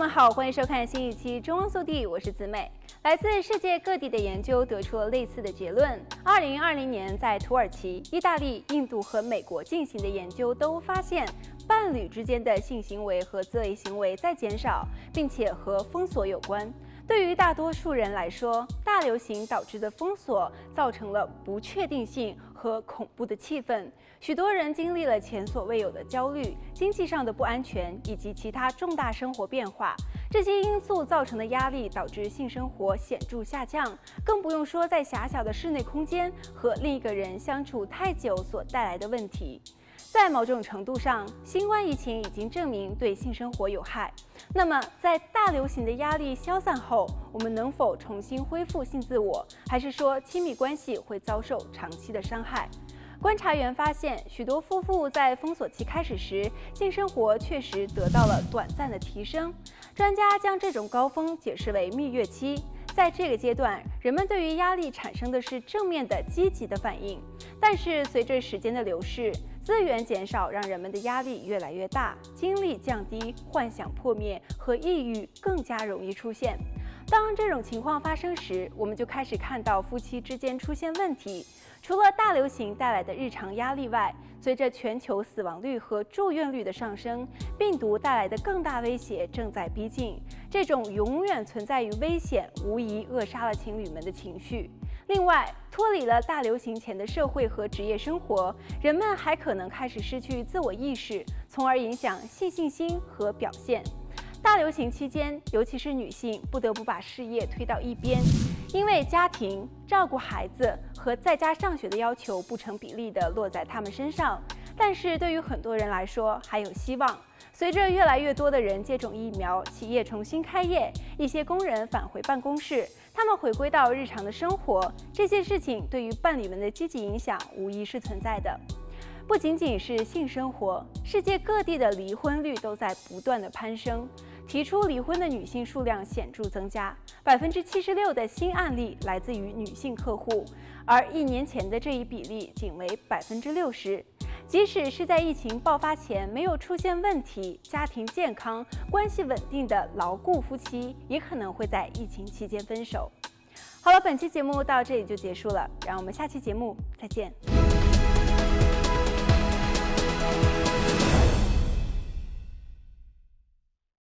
们好，欢迎收看新一期《中欧速递》，我是子美。来自世界各地的研究得出了类似的结论。二零二零年，在土耳其、意大利、印度和美国进行的研究都发现，伴侣之间的性行为和自慰行为在减少，并且和封锁有关。对于大多数人来说，大流行导致的封锁造成了不确定性和恐怖的气氛。许多人经历了前所未有的焦虑、经济上的不安全以及其他重大生活变化。这些因素造成的压力导致性生活显著下降，更不用说在狭小的室内空间和另一个人相处太久所带来的问题。在某种程度上，新冠疫情已经证明对性生活有害。那么，在大流行的压力消散后，我们能否重新恢复性自我，还是说亲密关系会遭受长期的伤害？观察员发现，许多夫妇在封锁期开始时，性生活确实得到了短暂的提升。专家将这种高峰解释为蜜月期。在这个阶段，人们对于压力产生的是正面的、积极的反应。但是，随着时间的流逝，资源减少让人们的压力越来越大，精力降低，幻想破灭和抑郁更加容易出现。当这种情况发生时，我们就开始看到夫妻之间出现问题。除了大流行带来的日常压力外，随着全球死亡率和住院率的上升，病毒带来的更大威胁正在逼近。这种永远存在于危险，无疑扼杀了情侣们的情绪。另外，脱离了大流行前的社会和职业生活，人们还可能开始失去自我意识，从而影响性信心和表现。大流行期间，尤其是女性，不得不把事业推到一边，因为家庭、照顾孩子和在家上学的要求不成比例地落在她们身上。但是对于很多人来说，还有希望。随着越来越多的人接种疫苗，企业重新开业，一些工人返回办公室，他们回归到日常的生活，这些事情对于伴侣们的积极影响无疑是存在的。不仅仅是性生活，世界各地的离婚率都在不断的攀升，提出离婚的女性数量显著增加，百分之七十六的新案例来自于女性客户，而一年前的这一比例仅为百分之六十。即使是在疫情爆发前没有出现问题、家庭健康、关系稳定的牢固夫妻，也可能会在疫情期间分手。好了，本期节目到这里就结束了，让我们下期节目再见。